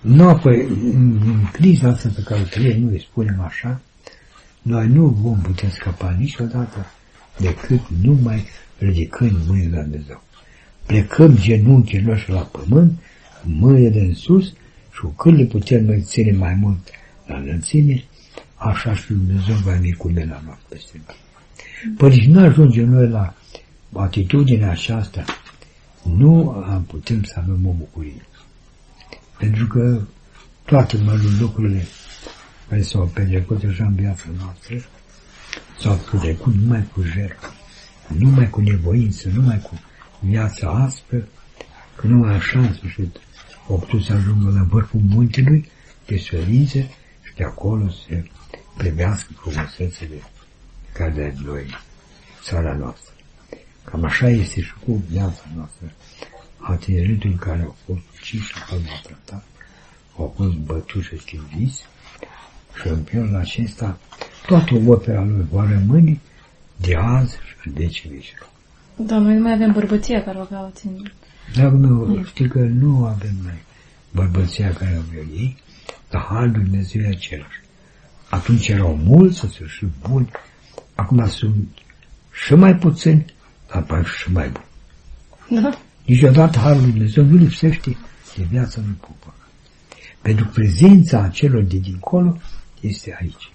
Nu, apoi, în, în criza asta pe care o trăim, nu îi spunem așa, noi nu vom putea scăpa niciodată decât numai ridicând mâinile la Dumnezeu. Plecăm genunchii noștri la pământ, mâinile de în sus și cu cât le putem noi ține mai mult la înălțime, așa și Dumnezeu va veni cu mâna noastră peste noi. Păi nici nu ajungem noi la atitudinea aceasta, nu am putem să avem o bucurie. Pentru că toate lucrurile care s-au petrecut deja în viața noastră s-au petrecut numai cu jertfă, numai cu nevoință, numai cu viața aspră, că numai așa în sfârșit au putut să ajungă la vârful muntelui de sferințe și de acolo să primească frumusețele care de noi țara noastră. Cam așa este și cu viața noastră. A în care au fost uciși, au fost maltratați, au fost bătuși și schimbiți și în felul acesta toată opera lui va rămâne de azi și de ce vișilor. Da, noi nu mai avem bărbăția care o aveau țin. Dar nu, știi că nu avem mai bărbăția care aveau ei, dar Harul Dumnezeu e același. Atunci erau mulți, să și buni, acum sunt și mai puțini, dar parcă și mai buni. Da. Niciodată Harul Lui Dumnezeu nu lipsește de viața lui popor. Pentru prezența celor de dincolo este aici.